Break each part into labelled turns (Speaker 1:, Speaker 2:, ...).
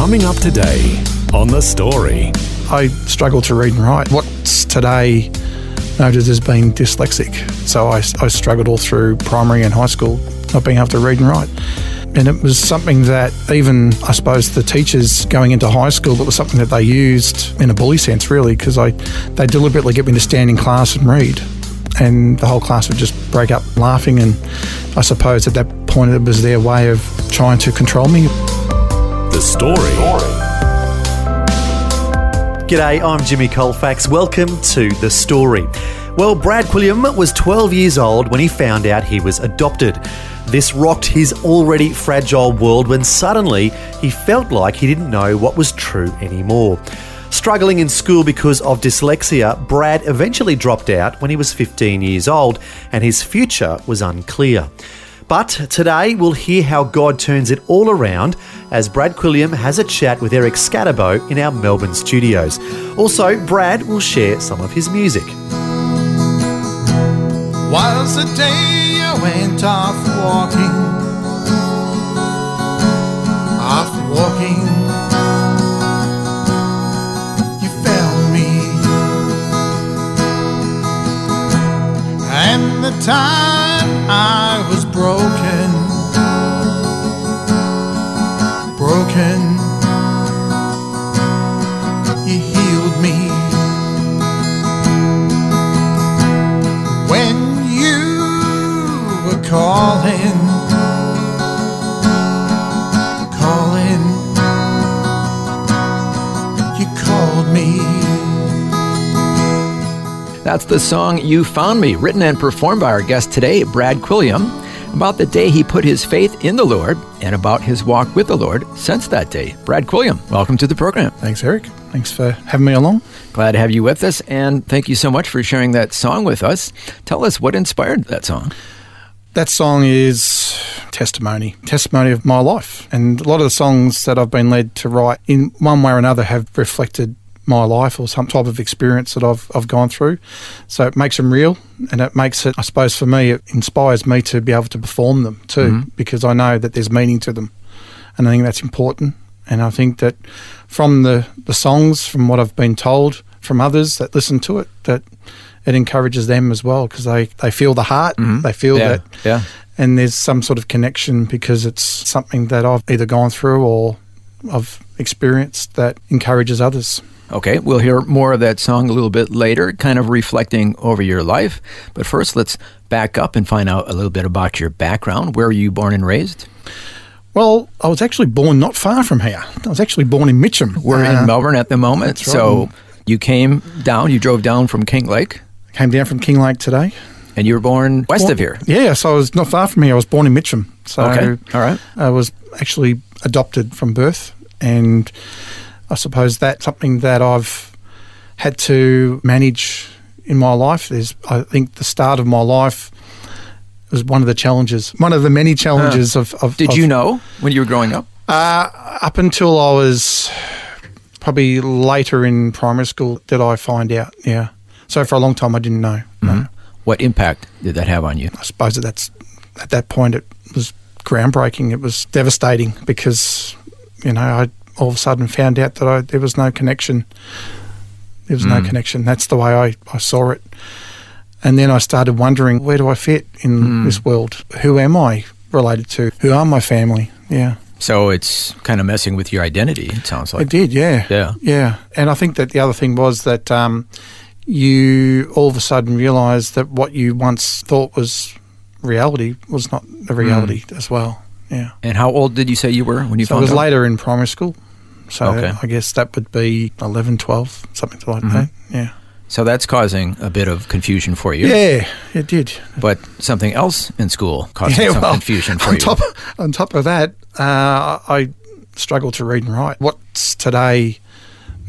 Speaker 1: Coming up today on The Story.
Speaker 2: I struggle to read and write. What's today noted as being dyslexic. So I, I struggled all through primary and high school not being able to read and write. And it was something that even, I suppose, the teachers going into high school, it was something that they used in a bully sense, really, because they deliberately get me to stand in class and read. And the whole class would just break up laughing. And I suppose at that point, it was their way of trying to control me.
Speaker 1: The Story.
Speaker 3: G'day, I'm Jimmy Colfax. Welcome to The Story. Well, Brad Quilliam was 12 years old when he found out he was adopted. This rocked his already fragile world when suddenly he felt like he didn't know what was true anymore. Struggling in school because of dyslexia, Brad eventually dropped out when he was 15 years old and his future was unclear. But today we'll hear how God turns it all around as Brad Quilliam has a chat with Eric Scatterbo in our Melbourne studios. Also, Brad will share some of his music.
Speaker 4: Was the day I went off walking, off walking. You found me, and the time I broken, broken. You healed me when you were calling, calling. You called me.
Speaker 5: That's the song You Found Me, written and performed by our guest today, Brad Quilliam, about the day he put his faith in the Lord and about his walk with the Lord since that day. Brad Quilliam, welcome to the program.
Speaker 2: Thanks, Eric. Thanks for having me along.
Speaker 5: Glad to have you with us, and thank you so much for sharing that song with us. Tell us what inspired that song.
Speaker 2: That song is testimony, testimony of my life. And a lot of the songs that I've been led to write in one way or another have reflected my life or some type of experience that I've, I've gone through. So it makes them real and it makes it, I suppose for me, it inspires me to be able to perform them too mm-hmm. because I know that there's meaning to them. And I think that's important. And I think that from the, the songs, from what I've been told from others that listen to it, that it encourages them as well because they, they feel the heart, mm-hmm. they feel
Speaker 5: Yeah,
Speaker 2: that
Speaker 5: yeah.
Speaker 2: and there's some sort of connection because it's something that I've either gone through or I've experienced that encourages others.
Speaker 5: Okay, we'll hear more of that song a little bit later, kind of reflecting over your life. But first, let's back up and find out a little bit about your background. Where were you born and raised?
Speaker 2: Well, I was actually born not far from here. I was actually born in Mitcham.
Speaker 5: We're
Speaker 2: Uh,
Speaker 5: in Melbourne at the moment.
Speaker 2: right.
Speaker 5: So you came down, you drove down from Kinglake,
Speaker 2: Came down from Kinglake today.
Speaker 5: and you were born west of here.
Speaker 2: Yeah, so I was not far from here. I was born in Mitcham. So
Speaker 5: Okay, all right.
Speaker 2: I was actually adopted from birth, and I suppose that's something that I've had to manage in my life. There's, I think, the start of my life was one of the challenges, one of the many challenges of, of.
Speaker 5: Did
Speaker 2: of-
Speaker 5: you know when you were growing up?
Speaker 2: Uh, up until I was probably later in primary school did I find out. Yeah, so for a long time I didn't know. No.
Speaker 5: What impact did that have on you?
Speaker 2: I suppose that that's at that point it was groundbreaking. It was devastating because you know I all of a sudden found out that I, there was no connection. There was no hmm. connection. That's the way I, I saw it. And then I started wondering where do I fit in hmm. this world? Who am I related to? Who are my family? Yeah.
Speaker 5: So it's kind of messing with your identity, it sounds like
Speaker 2: I
Speaker 5: like.
Speaker 2: did, yeah.
Speaker 5: Yeah.
Speaker 2: Yeah. And I think that the other thing was that um, you all of a sudden realised that what you once thought was reality was not the reality hmm. as well. Yeah.
Speaker 5: And how old did you say you were when you
Speaker 2: So it
Speaker 5: found
Speaker 2: was
Speaker 5: out?
Speaker 2: later in primary school. So
Speaker 5: Okay.
Speaker 2: I guess that would be 11, 12, something like mm-hmm. that. Yeah.
Speaker 5: So that's causing a bit of confusion for you.
Speaker 2: Yeah, it did.
Speaker 5: But something else in school causing some confusion for
Speaker 2: on
Speaker 5: you.
Speaker 2: Top, on top of that, uh, I struggled to read and write. What's today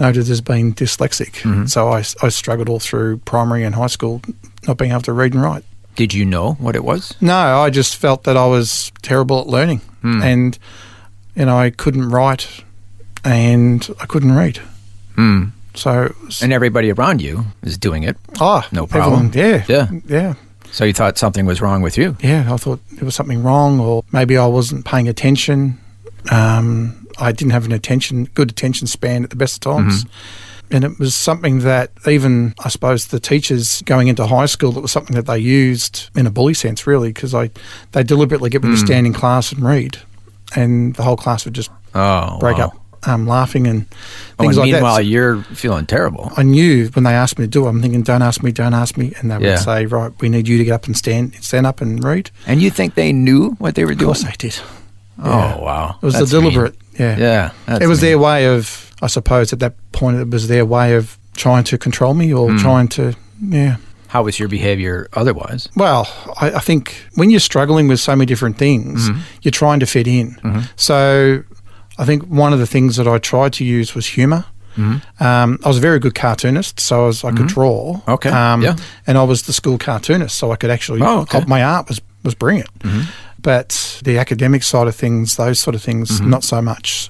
Speaker 2: noted as being dyslexic. Mm-hmm. So I, I struggled all through primary and high school not being able to read and write.
Speaker 5: Did you know what it was?
Speaker 2: No, I just felt that I was terrible at learning, hmm. and you know I couldn't write, and I couldn't read.
Speaker 5: Hmm.
Speaker 2: So,
Speaker 5: And everybody around you is doing it.
Speaker 2: oh,
Speaker 5: no problem.
Speaker 2: everyone- yeah,
Speaker 5: Yeah.
Speaker 2: yeah,
Speaker 5: So you thought something was wrong with you.
Speaker 2: yeah. I thought there was something wrong, or maybe I wasn't paying attention. Um, I didn't have an attention, good attention span at the best of times. And it was something that even, I suppose, the teachers going into high school, it was something that they used in a bully sense, really, because I, they deliberately get me to stand in class and read, and the whole class would just
Speaker 5: Oh,
Speaker 2: break
Speaker 5: wow.
Speaker 2: up um, laughing and
Speaker 5: Oh,
Speaker 2: things
Speaker 5: and
Speaker 2: like
Speaker 5: meanwhile,
Speaker 2: that.
Speaker 5: you're feeling terrible.
Speaker 2: I knew when they asked me to do it, I'm thinking, don't ask me, don't ask me. And they would say, right, we need you to get up and stand, stand up and read.
Speaker 5: And you think they knew what they were doing?
Speaker 2: Of course they did.
Speaker 5: Oh, wow.
Speaker 2: It was
Speaker 5: That's
Speaker 2: deliberate, yeah.
Speaker 5: mean. Yeah. that's
Speaker 2: it was
Speaker 5: mean.
Speaker 2: their way of, I suppose, at that point, it was their way of trying to control me or trying to, yeah.
Speaker 5: How was your behavior otherwise?
Speaker 2: Well, I, I think when you're struggling with so many different things,
Speaker 5: Mm-hmm.
Speaker 2: you're trying to fit in. So I think one of the things that I tried to use was humor. Um, I was a very good cartoonist, so I, was, I could draw.
Speaker 5: Mm-hmm. Okay,
Speaker 2: Um,
Speaker 5: yeah.
Speaker 2: And I was the school cartoonist, so I could actually,
Speaker 5: Oh, okay. Mm-hmm.
Speaker 2: my art was, was brilliant. But the academic side of things, those sort of things,
Speaker 5: Mm-hmm.
Speaker 2: not so much.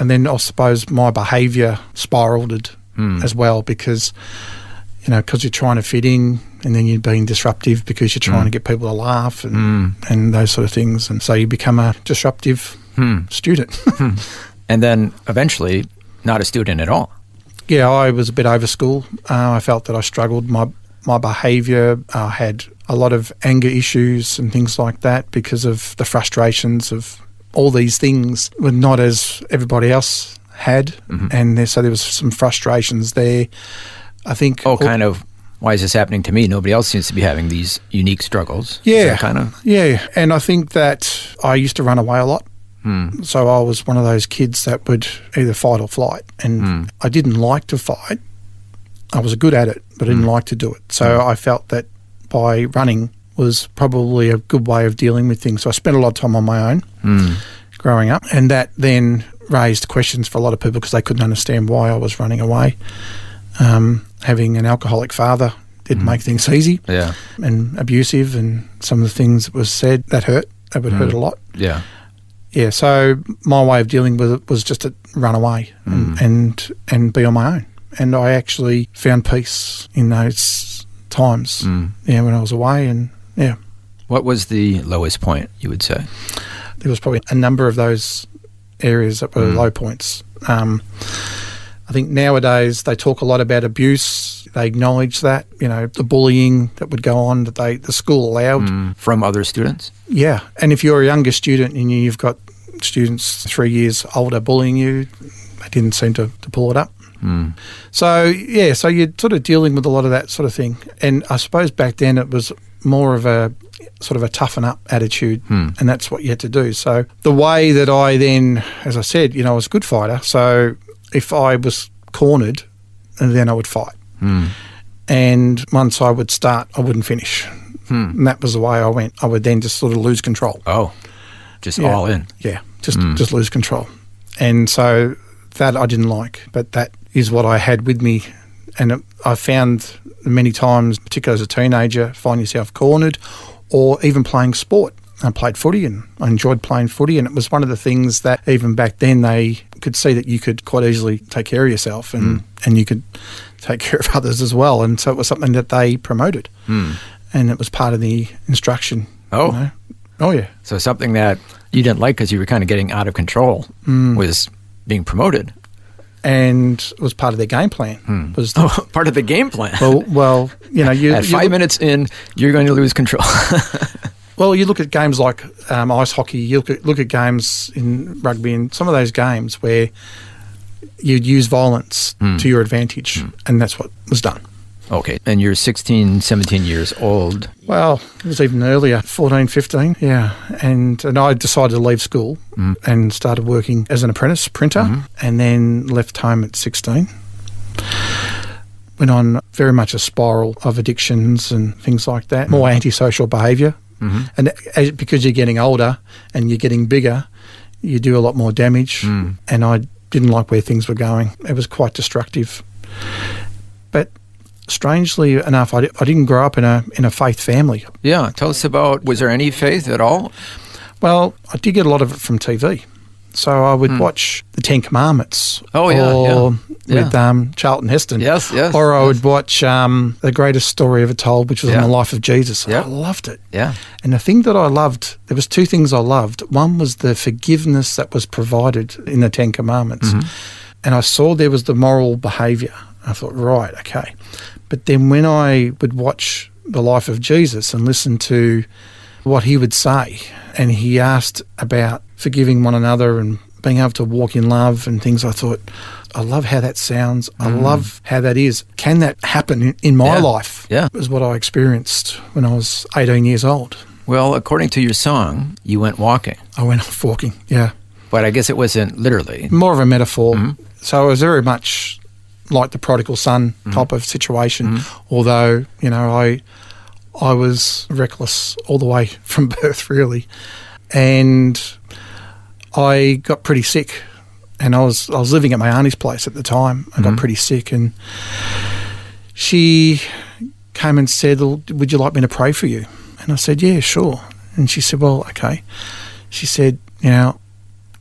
Speaker 2: And then I suppose my behaviour spiraled
Speaker 5: Mm.
Speaker 2: as well because you know, because you're trying to fit in and then you're being disruptive because you're
Speaker 5: Mm.
Speaker 2: trying to get people to laugh and, and those sort of things. And so you become a disruptive
Speaker 5: Hmm.
Speaker 2: student.
Speaker 5: And then eventually, not a student at all.
Speaker 2: yeah, I was a bit over school. Uh, I felt that I struggled. My, my behaviour uh, had a lot of anger issues and things like that because of the frustrations of all these things were not as everybody else had.
Speaker 5: Mm-hmm.
Speaker 2: And there, so there was some frustrations there. I think.
Speaker 5: Oh, kind of. Why is this happening to me? Nobody else seems to be having these unique struggles.
Speaker 2: Yeah,
Speaker 5: kind of.
Speaker 2: Yeah, and I think that I used to run away a lot.
Speaker 5: Hmm.
Speaker 2: So I was one of those kids that would either fight or flight, and
Speaker 5: Hmm.
Speaker 2: I didn't like to fight. I was good at it, but I
Speaker 5: Hmm.
Speaker 2: didn't like to do it. So I felt that by running was probably a good way of dealing with things. So I spent a lot of time on my own
Speaker 5: Hmm.
Speaker 2: growing up, and that then raised questions for a lot of people because they couldn't understand why I was running away. Um, having an alcoholic father didn't make things easy
Speaker 5: Yeah.
Speaker 2: and abusive, and some of the things that was said that hurt. That would hurt a lot.
Speaker 5: Yeah.
Speaker 2: Yeah. So my way of dealing with it was just to run away and, mm. and and be on my own. And I actually found peace in those times. Mm. Yeah, when I was away, and yeah,
Speaker 5: What was the lowest point, you would say?
Speaker 2: there was probably a number of those areas that were mm. low points. Um, I think nowadays they talk a lot about abuse. They acknowledge that you know the bullying that would go on that they the school allowed. Mm.
Speaker 5: From other students?
Speaker 2: Yeah, and if you're a younger student and you've got students three years older bullying you, they didn't seem to, to pull it up. Mm. So yeah, so you're sort of dealing with a lot of that sort of thing, and I suppose back then it was more of a sort of a toughen up attitude, hmm. and that's what you had to do. So the way that I then, as I said, you know, I was a good fighter. So if I was cornered, then I would fight, Hmm. and once I would start, I wouldn't finish. Hmm. And that was the way I went. I would then just sort of lose control.
Speaker 5: Oh, just
Speaker 2: Yeah.
Speaker 5: all in.
Speaker 2: Yeah, just hmm. just lose control. And so that I didn't like, but that is what I had with me. And it, I found many times, particularly as a teenager, find yourself cornered or even playing sport. I played footy and I enjoyed playing footy. And it was one of the things that even back then they could see that you could quite easily take care of yourself and, hmm. and you could take care of others as well. And so it was something that they promoted. Hmm. And it was part of the instruction.
Speaker 5: Oh.
Speaker 2: you know. Oh, yeah.
Speaker 5: So something that you didn't like because you were kind of getting out of control
Speaker 2: Mm.
Speaker 5: was being promoted.
Speaker 2: and it was part of their game plan. Hmm. Was the,
Speaker 5: Oh, part of the game plan.
Speaker 2: well, well, you know, you,
Speaker 5: At five
Speaker 2: look,
Speaker 5: minutes in, you're going to lose control.
Speaker 2: well, you look at games like um, ice hockey. You look at look at games in rugby, and some of those games where you'd use violence hmm. to your advantage, hmm. and that's what was done.
Speaker 5: okay. And you're 16, 17 years old.
Speaker 2: Well, it was even earlier, 14, 15, yeah. And and I decided to leave school hmm. and started working as an apprentice printer and then left home at 16. Went on very much a spiral of addictions and things like that, more antisocial behaviour. And as, because you're getting older and you're getting bigger, you do a lot more damage.
Speaker 5: Hmm.
Speaker 2: And I didn't like where things were going. It was quite destructive. But strangely enough, I, I didn't grow up in a in a faith family.
Speaker 5: Yeah. Tell us about was there any faith at all?
Speaker 2: Well, I did get a lot of it from TV. So I would watch The Ten Commandments.
Speaker 5: Hmm. Oh, yeah,
Speaker 2: or
Speaker 5: yeah.
Speaker 2: with Um, Charlton Heston.
Speaker 5: Yes, yes,
Speaker 2: Or I
Speaker 5: yes.
Speaker 2: would watch um, The Greatest Story Ever Told, which was
Speaker 5: Yeah.
Speaker 2: on the life of Jesus.
Speaker 5: Yeah.
Speaker 2: I loved it.
Speaker 5: Yeah.
Speaker 2: And the thing that I loved, there was two things I loved. One was the forgiveness that was provided in the Ten Commandments.
Speaker 5: Mm-hmm.
Speaker 2: And I saw there was the moral behaviour. I thought, right, okay. But then when I would watch the life of Jesus and listen to what he would say, and he asked about forgiving one another and being able to walk in love and things, I thought, I love how that sounds. I mm. love how that is. Can that happen in, in my
Speaker 5: Mm. Yeah.
Speaker 2: life?
Speaker 5: Yeah.
Speaker 2: It was what I experienced when I was 18 years old.
Speaker 5: Well, according to your song, you went walking,
Speaker 2: I went off walking, yeah.
Speaker 5: but I guess it wasn't literally.
Speaker 2: More of a metaphor. Mm-hmm. So it was very much like the prodigal son mm-hmm. type of situation, mm-hmm. although, you know, I I was reckless all the way from birth, really. And I got pretty sick. And I was I was living at my auntie's place at the time. I got mm-hmm. pretty sick and she came and said, Would you like me to pray for you? And I said, Yeah, sure. And she said, Well, okay. She said, Now,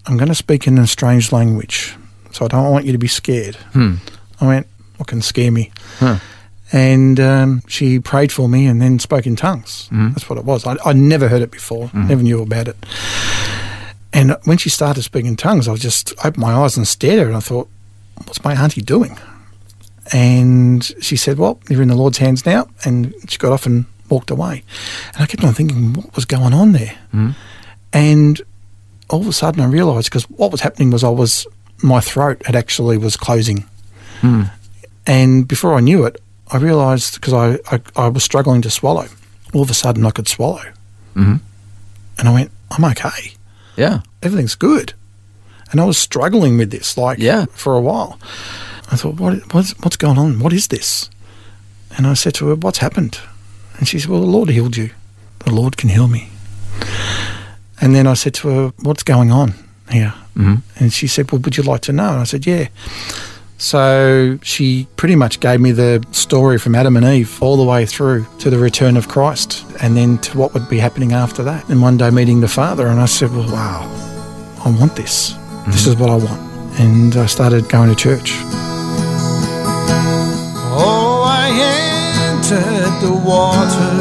Speaker 2: I'm going to speak in a strange language, so I don't want you to be scared. Hmm. I went, What can scare me? And um, she prayed for me and then spoke in tongues. Mm-hmm. That's what it was. I, I'd never heard it before, mm-hmm. never knew about it. And when she started speaking in tongues, I just opened my eyes and stared at her and I thought, What's my auntie doing? And she said, Well, you're in the Lord's hands now. And she got off and walked away. And I kept on thinking, What was going on there? And all of a sudden I realised because what was happening was I was, my throat had actually was closing. And before I knew it, I realised because I, I, I was struggling to swallow, all of a sudden I could swallow.
Speaker 5: Mhm.
Speaker 2: And I went, I'm okay.
Speaker 5: Yeah.
Speaker 2: Everything's good. And I was struggling with this, like,
Speaker 5: Yeah.
Speaker 2: for a while. I thought, what, what's, what's going on? What is this? And I said to her, What's happened? And she said, Well, the Lord healed you. The Lord can heal me. And then I said to her, What's going on here?
Speaker 5: Mhm.
Speaker 2: And she said, Well, would you like to know? And I said, Yeah. So she pretty much gave me the story from Adam and Eve all the way through to the return of Christ and then to what would be happening after that. And one day meeting the Father. And I said, Well, wow, I want this. This mm-hmm. is what I want. And I started going to church.
Speaker 4: Oh, I entered the water.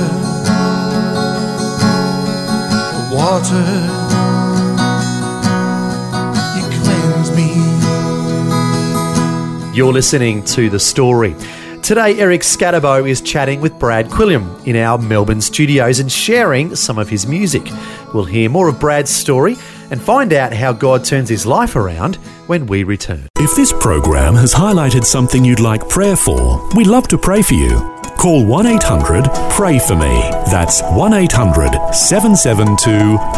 Speaker 4: The water.
Speaker 3: You're listening to The Story. Today, Eric Scatterbo is chatting with Brad Quilliam in our Melbourne studios and sharing some of his music. We'll hear more of Brad's story and find out how God turns his life around when we return.
Speaker 1: If this program has highlighted something you'd like prayer for, we'd love to pray for you. Call 1 800 Pray For Me. That's 1 800 772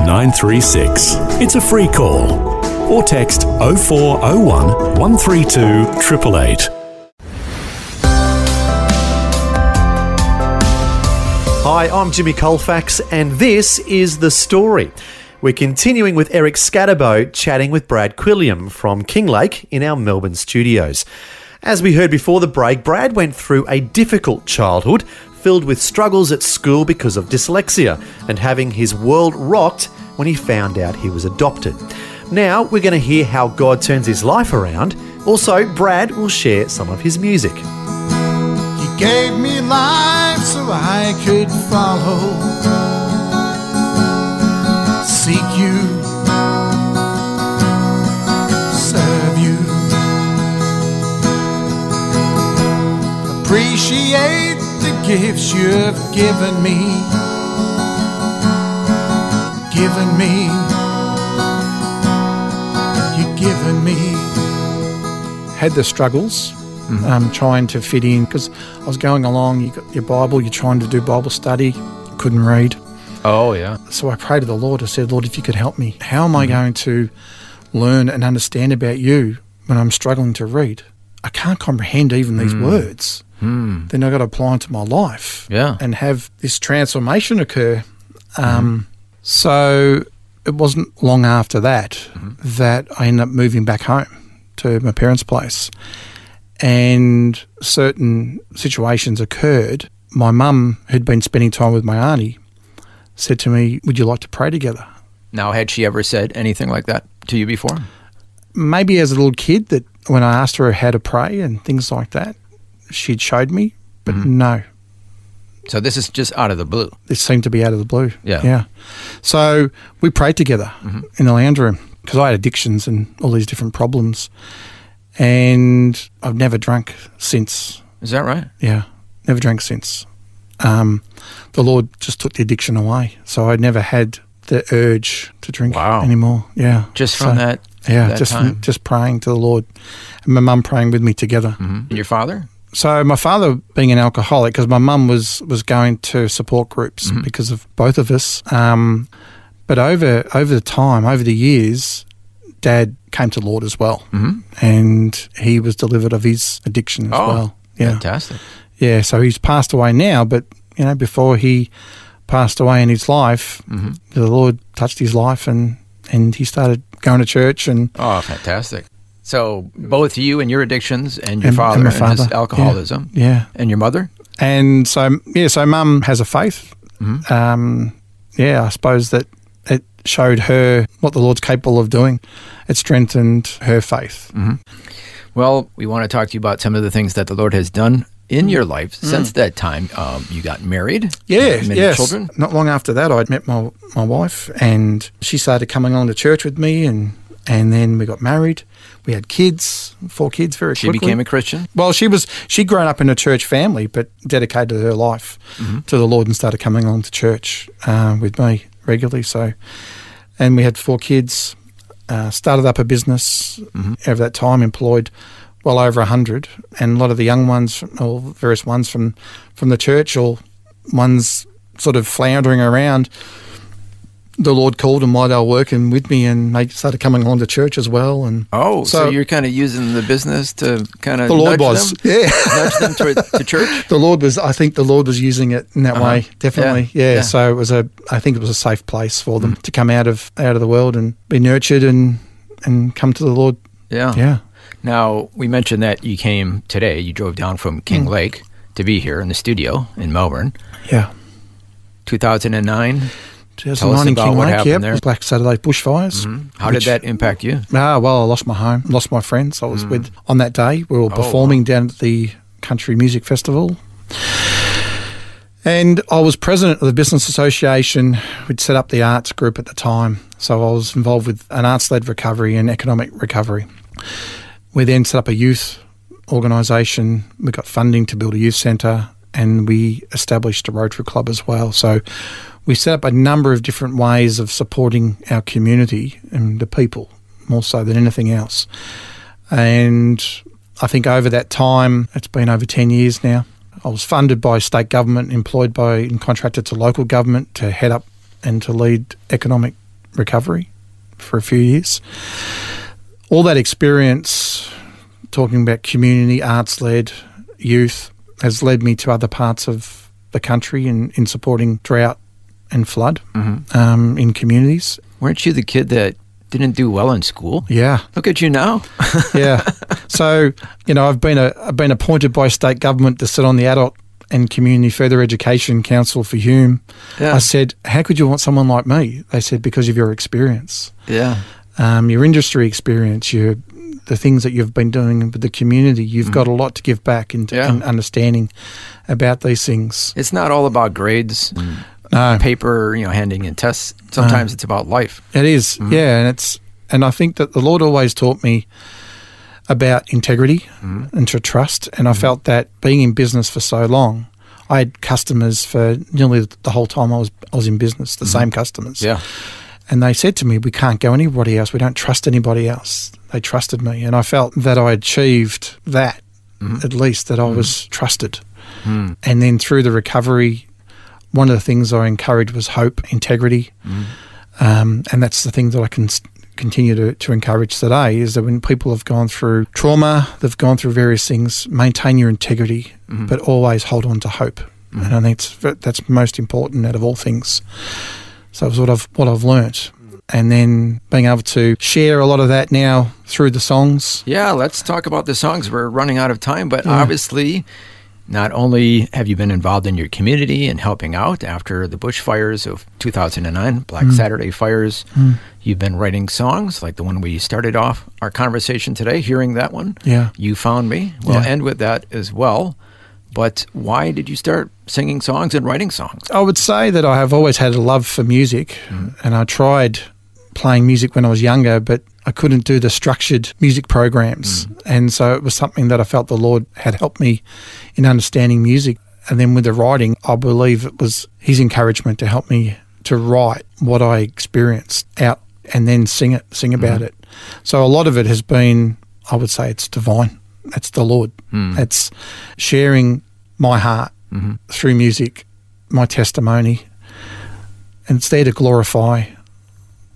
Speaker 1: 936. It's a free call. Or text 0401 132 888.
Speaker 3: Hi, I'm Jimmy Colfax, and this is The Story. We're continuing with Eric Scatterbo chatting with Brad Quilliam from Kinglake in our Melbourne studios. As we heard before the break, Brad went through a difficult childhood filled with struggles at school because of dyslexia and having his world rocked when he found out he was adopted. Now we're going to hear how God turns his life around. Also, Brad will share some of his music.
Speaker 4: You gave me life so I could follow. Seek you. Serve you. Appreciate the gifts you've given me. Given me. Given me.
Speaker 2: Had the struggles mm-hmm. um, trying to fit in because I was going along, you got your Bible, you're trying to do Bible study, couldn't read.
Speaker 5: Oh, yeah.
Speaker 2: So I prayed to the Lord. I said, Lord, if you could help me, how am I mm-hmm. going to learn and understand about you when I'm struggling to read? I can't comprehend even these mm. words. Hmm. Then I've got to apply them to my life
Speaker 5: Yeah.
Speaker 2: and have this transformation occur. Um, mm-hmm. So it wasn't long after that mm-hmm. that I ended up moving back home to my parents' place. And certain situations occurred. My mum, who'd been spending time with my auntie, said to me, Would you like to pray together?
Speaker 5: Now, had she ever said anything like that to you before?
Speaker 2: Maybe as a little kid, that when I asked her how to pray and things like that, she'd showed me, but mm-hmm. no,
Speaker 5: So this is just out of the blue.
Speaker 2: it seemed to be out of the blue.
Speaker 5: Yeah.
Speaker 2: Yeah. So we prayed together in the lounge room because I had addictions and all these different problems. And I've never drunk since.
Speaker 5: Is that right?
Speaker 2: Yeah. Never drank since. Um, the Lord just took the addiction away. So I never had the urge to drink
Speaker 5: Wow.
Speaker 2: anymore. Yeah.
Speaker 5: Just
Speaker 2: So,
Speaker 5: from that,
Speaker 2: Yeah.
Speaker 5: that
Speaker 2: just,
Speaker 5: time?
Speaker 2: just praying to the Lord. And my mum praying with me together.
Speaker 5: And your father?
Speaker 2: So my father being an alcoholic, because my mum was was going to support groups because of both of us. Um, but over over the time, over the years, Dad came to the Lord as well, mm-hmm. and he was delivered of his addiction as
Speaker 5: Oh,
Speaker 2: well. Yeah,
Speaker 5: Fantastic.
Speaker 2: yeah. So he's passed away now, but you know, before he passed away in his life, the Lord touched his life, and and he started going to church and
Speaker 5: Oh, fantastic. So both you and your addictions and your
Speaker 2: And-
Speaker 5: father
Speaker 2: and
Speaker 5: and,
Speaker 2: my
Speaker 5: his
Speaker 2: father, yeah.
Speaker 5: alcoholism.
Speaker 2: yeah,
Speaker 5: And your mother?
Speaker 2: And so, yeah, so mum has a faith.
Speaker 5: Mm-hmm.
Speaker 2: Um, yeah, I suppose that it showed her what the Lord's capable of doing. It strengthened her faith.
Speaker 5: Mm-hmm. Well, we want to talk to you about some of the things that the Lord has done in your life since that time. Um, you got married.
Speaker 2: Mm. Yeah,
Speaker 5: Many
Speaker 2: yes.
Speaker 5: children.
Speaker 2: Not long after that, I'd met my, my wife, and she started coming along to church with me, and, and then we got married. We had kids, four kids very
Speaker 5: She
Speaker 2: quickly.
Speaker 5: She became a Christian.
Speaker 2: Well, she was she'd grown up in a church family, but dedicated her life to the Lord and started coming along to church uh, with me regularly. So, and we had four kids. Uh, started up a business over that time, employed well over a hundred, and a lot of the young ones, or various ones from from the church, or ones sort of floundering around. The Lord called them while they were working with me, and they started coming along to church as well. And
Speaker 5: Oh, so,
Speaker 2: So-
Speaker 5: you're kind of using the business to kind of
Speaker 2: the Lord was,
Speaker 5: them,
Speaker 2: yeah.
Speaker 5: nudge them to, to church.
Speaker 2: the Lord was. I think the Lord was using it in that
Speaker 5: Uh-huh.
Speaker 2: way. Definitely,
Speaker 5: Yeah,
Speaker 2: yeah.
Speaker 5: yeah.
Speaker 2: So it was a. I think it was a safe place for them to come out of out of the world and be nurtured and and come to the Lord.
Speaker 5: Yeah.
Speaker 2: Yeah,
Speaker 5: Now we mentioned that you came today. You drove down from King
Speaker 2: Mm.
Speaker 5: Lake to be here in the studio in Melbourne.
Speaker 2: yeah.
Speaker 5: 2009.
Speaker 2: 2009 in
Speaker 5: Kinglake.
Speaker 2: Yep.
Speaker 5: there. Mm-hmm.
Speaker 2: Black Saturday bushfires.
Speaker 5: How did that impact you?
Speaker 2: Ah, well, I lost my home, lost my friends. I was with on that day. We were performing down at the Country Music Festival. And I was president of the Business Association. We'd set up the arts group at the time. So I was involved with an arts led recovery and economic recovery. We then set up a youth organisation. We got funding to build a youth centre and we established a Rotary Club as well. So we set up a number of different ways of supporting our community and the people more so than anything else. And I think over that time, it's been over 10 years now. I was funded by state government, employed by and contracted to local government to head up and to lead economic recovery for a few years. All that experience, talking about community, arts led, youth, has led me to other parts of the country in, in supporting drought and flood um, in communities.
Speaker 5: Weren't you the kid that didn't do well in school?
Speaker 2: Yeah,
Speaker 5: Look at you now.
Speaker 2: yeah. so you know, I've been a, I've been appointed by state government to sit on the adult and community further education council for Hume.
Speaker 5: Yeah.
Speaker 2: I said, how could you want someone like me? They said because of your experience,
Speaker 5: yeah.
Speaker 2: um, your industry experience, your the things that you've been doing with the community. You've got a lot to give back in,
Speaker 5: Yeah.
Speaker 2: in understanding about these things.
Speaker 5: It's not all about grades, and
Speaker 2: No,
Speaker 5: paper, you know, handing in tests. Sometimes it's about life.
Speaker 2: It is, mm-hmm. yeah, and it's and I think that the Lord always taught me about integrity mm-hmm. and to trust, and I mm-hmm. felt that being in business for so long, I had customers for nearly the whole time I was I was in business, the same customers,
Speaker 5: Yeah.
Speaker 2: and they said to me, "We can't go anybody else. We don't trust anybody else." They trusted me, and I felt that I achieved that at least that I was trusted, hmm. and then through the recovery. One of the things I encouraged was hope, integrity, mm. um, and that's the thing that I can continue to, to encourage today is that when people have gone through trauma, they've gone through various things, maintain your integrity, mm-hmm. but always hold on to hope. Mm-hmm. And I think it's, that's most important out of all things. So it's what I've what I've learnt. and then being able to share a lot of that now through the songs.
Speaker 5: Yeah, let's talk about the songs. We're running out of time, but obviously, not only have you been involved in your community and helping out after the bushfires of 2009, Black mm. Saturday fires, mm. you've been writing songs like the one we started off our conversation today, hearing that one.
Speaker 2: Yeah.
Speaker 5: You Found Me. We'll
Speaker 2: Yeah.
Speaker 5: end with that as well. But why did you start singing songs and writing songs?
Speaker 2: I would say that I have always had a love for music, mm. and I tried playing music when I was younger, but I couldn't do the structured music programs. Mm. And so it was something that I felt the Lord had helped me in understanding music. And then with the writing, I believe it was His encouragement to help me to write what I experienced out and then sing it, sing mm. about it. So a lot of it has been, I would say, it's divine. It's the Lord. Mm. It's sharing my heart mm-hmm. through music, my testimony. And it's there to glorify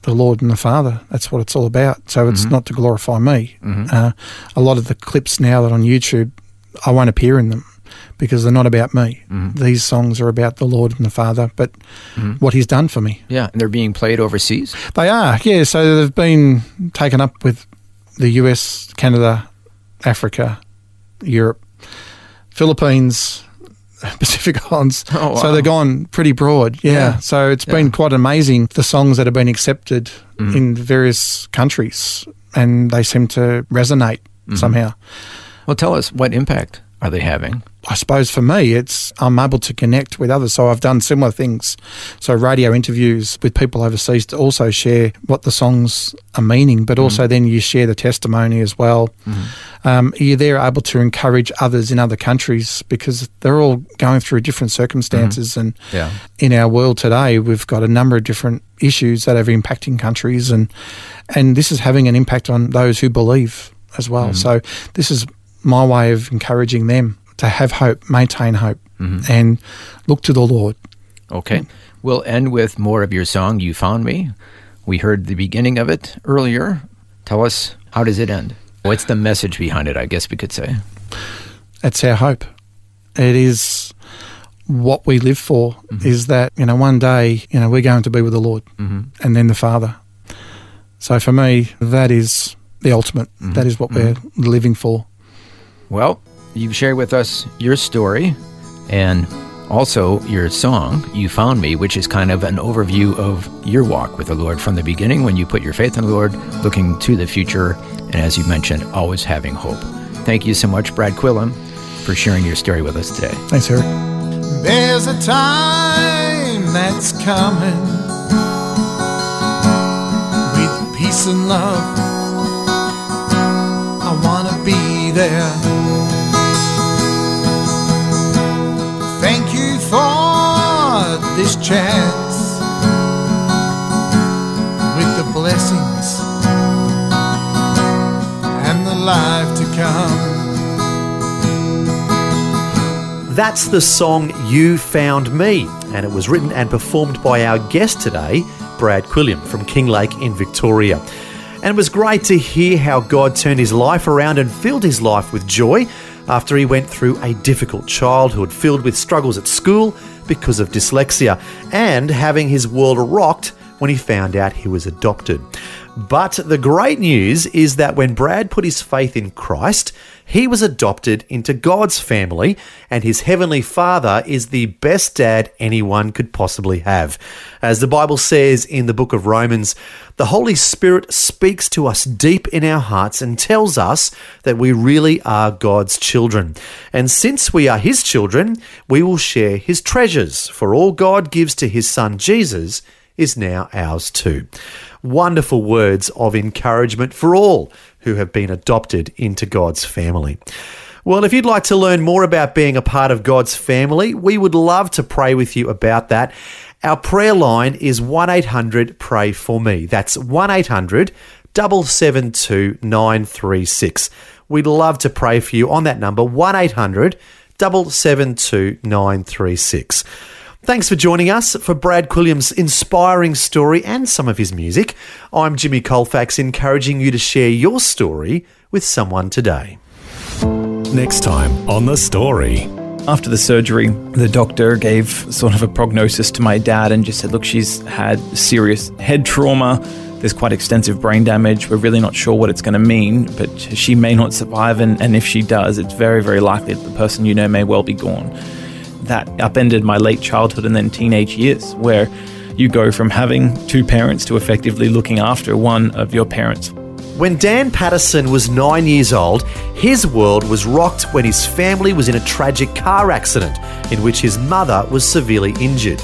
Speaker 2: the Lord and the Father. That's what it's all about. So it's mm-hmm. not to glorify me. Mm-hmm. Uh, a lot of the clips now that are on YouTube, I won't appear in them because they're not about me. Mm-hmm. These songs are about the Lord and the Father, but what He's done for me.
Speaker 5: Yeah, and they're being played overseas.
Speaker 2: They are, yeah. So they've been taken up with the US, Canada, Africa, Europe, Philippines, Pacific Islands.
Speaker 5: Oh,
Speaker 2: So they're gone pretty broad, yeah.
Speaker 5: Yeah.
Speaker 2: So it's
Speaker 5: Yeah.
Speaker 2: been quite amazing the songs that have been accepted mm. in various countries, and they seem to resonate mm-hmm. somehow.
Speaker 5: Well, tell us what impact are they having?
Speaker 2: I suppose for me, it's I'm able to connect with others. So I've done similar things. So radio interviews with people overseas to also share what the songs are meaning, but mm-hmm. also then you share the testimony as well. Mm-hmm. Um, you're there able to encourage others in other countries because they're all going through different circumstances. Mm-hmm. And
Speaker 5: Yeah.
Speaker 2: in our world today, we've got a number of different issues that are impacting countries, and and this is having an impact on those who believe as well. So this is my way of encouraging them to have hope, maintain hope, mm-hmm. and look to the Lord.
Speaker 5: Okay. We'll end with more of your song, You Found Me. We heard the beginning of it earlier. Tell us, how does it end? What's the message behind it, I guess we could say?
Speaker 2: That's our hope. It is what we live for. Mm-hmm. Is that you know one day you know we're going to be with the Lord, mm-hmm. and then the Father. So for me, that is the ultimate. That is what we're living for.
Speaker 5: Well, you've shared with us your story and also your song, You Found Me, which is kind of an overview of your walk with the Lord from the beginning when you put your faith in the Lord, looking to the future, and as you mentioned, always having hope. Thank you so much, Brad Quilliam, for sharing your story with us today.
Speaker 2: Thanks, Eric.
Speaker 4: There's a time that's coming with peace and love. I want to be there. This chance with the blessings and the life to come.
Speaker 3: That's the song You Found Me, and it was written and performed by our guest today, Brad Quilliam from Kinglake in Victoria. And it was great to hear how God turned his life around and filled his life with joy after he went through a difficult childhood filled with struggles at school because of dyslexia and having his world rocked when he found out he was adopted. But the great news is that when Brad put his faith in Christ, he was adopted into God's family, and his heavenly Father is the best dad anyone could possibly have. As the Bible says in the book of Romans, the Holy Spirit speaks to us deep in our hearts and tells us that we really are God's children. And since we are his children, we will share his treasures, for all God gives to his son Jesus is now ours too. Wonderful words of encouragement for all who have been adopted into God's family. Well, if you'd like to learn more about being a part of God's family, we would love to pray with you about that. Our prayer line is 1 800 Pray For Me. That's 1 800 772 936. We'd love to pray for you on that number, 1 800 772 936. Thanks for joining us for Brad Quilliam's inspiring story and some of his music. I'm Jimmy Colfax, encouraging you to share your story with someone today.
Speaker 1: Next time on The Story.
Speaker 6: After the surgery, the doctor gave sort of a prognosis to my dad and just said, look, she's had serious head trauma. There's quite extensive brain damage. We're really not sure what it's going to mean, but she may not survive. And, and if she does, it's very, very likely that the person you know may well be gone. That upended my late childhood and then teenage years, where you go from having two parents to effectively looking after one of your parents
Speaker 3: when Dan Patterson was nine years old, his world was rocked when his family was in a tragic car accident in which his mother was severely injured.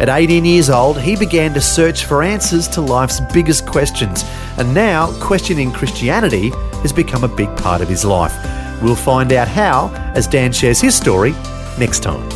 Speaker 3: At 18 years old, he began to search for answers to life's biggest questions, and now questioning Christianity has become a big part of his life. We'll find out how as Dan shares his story next time.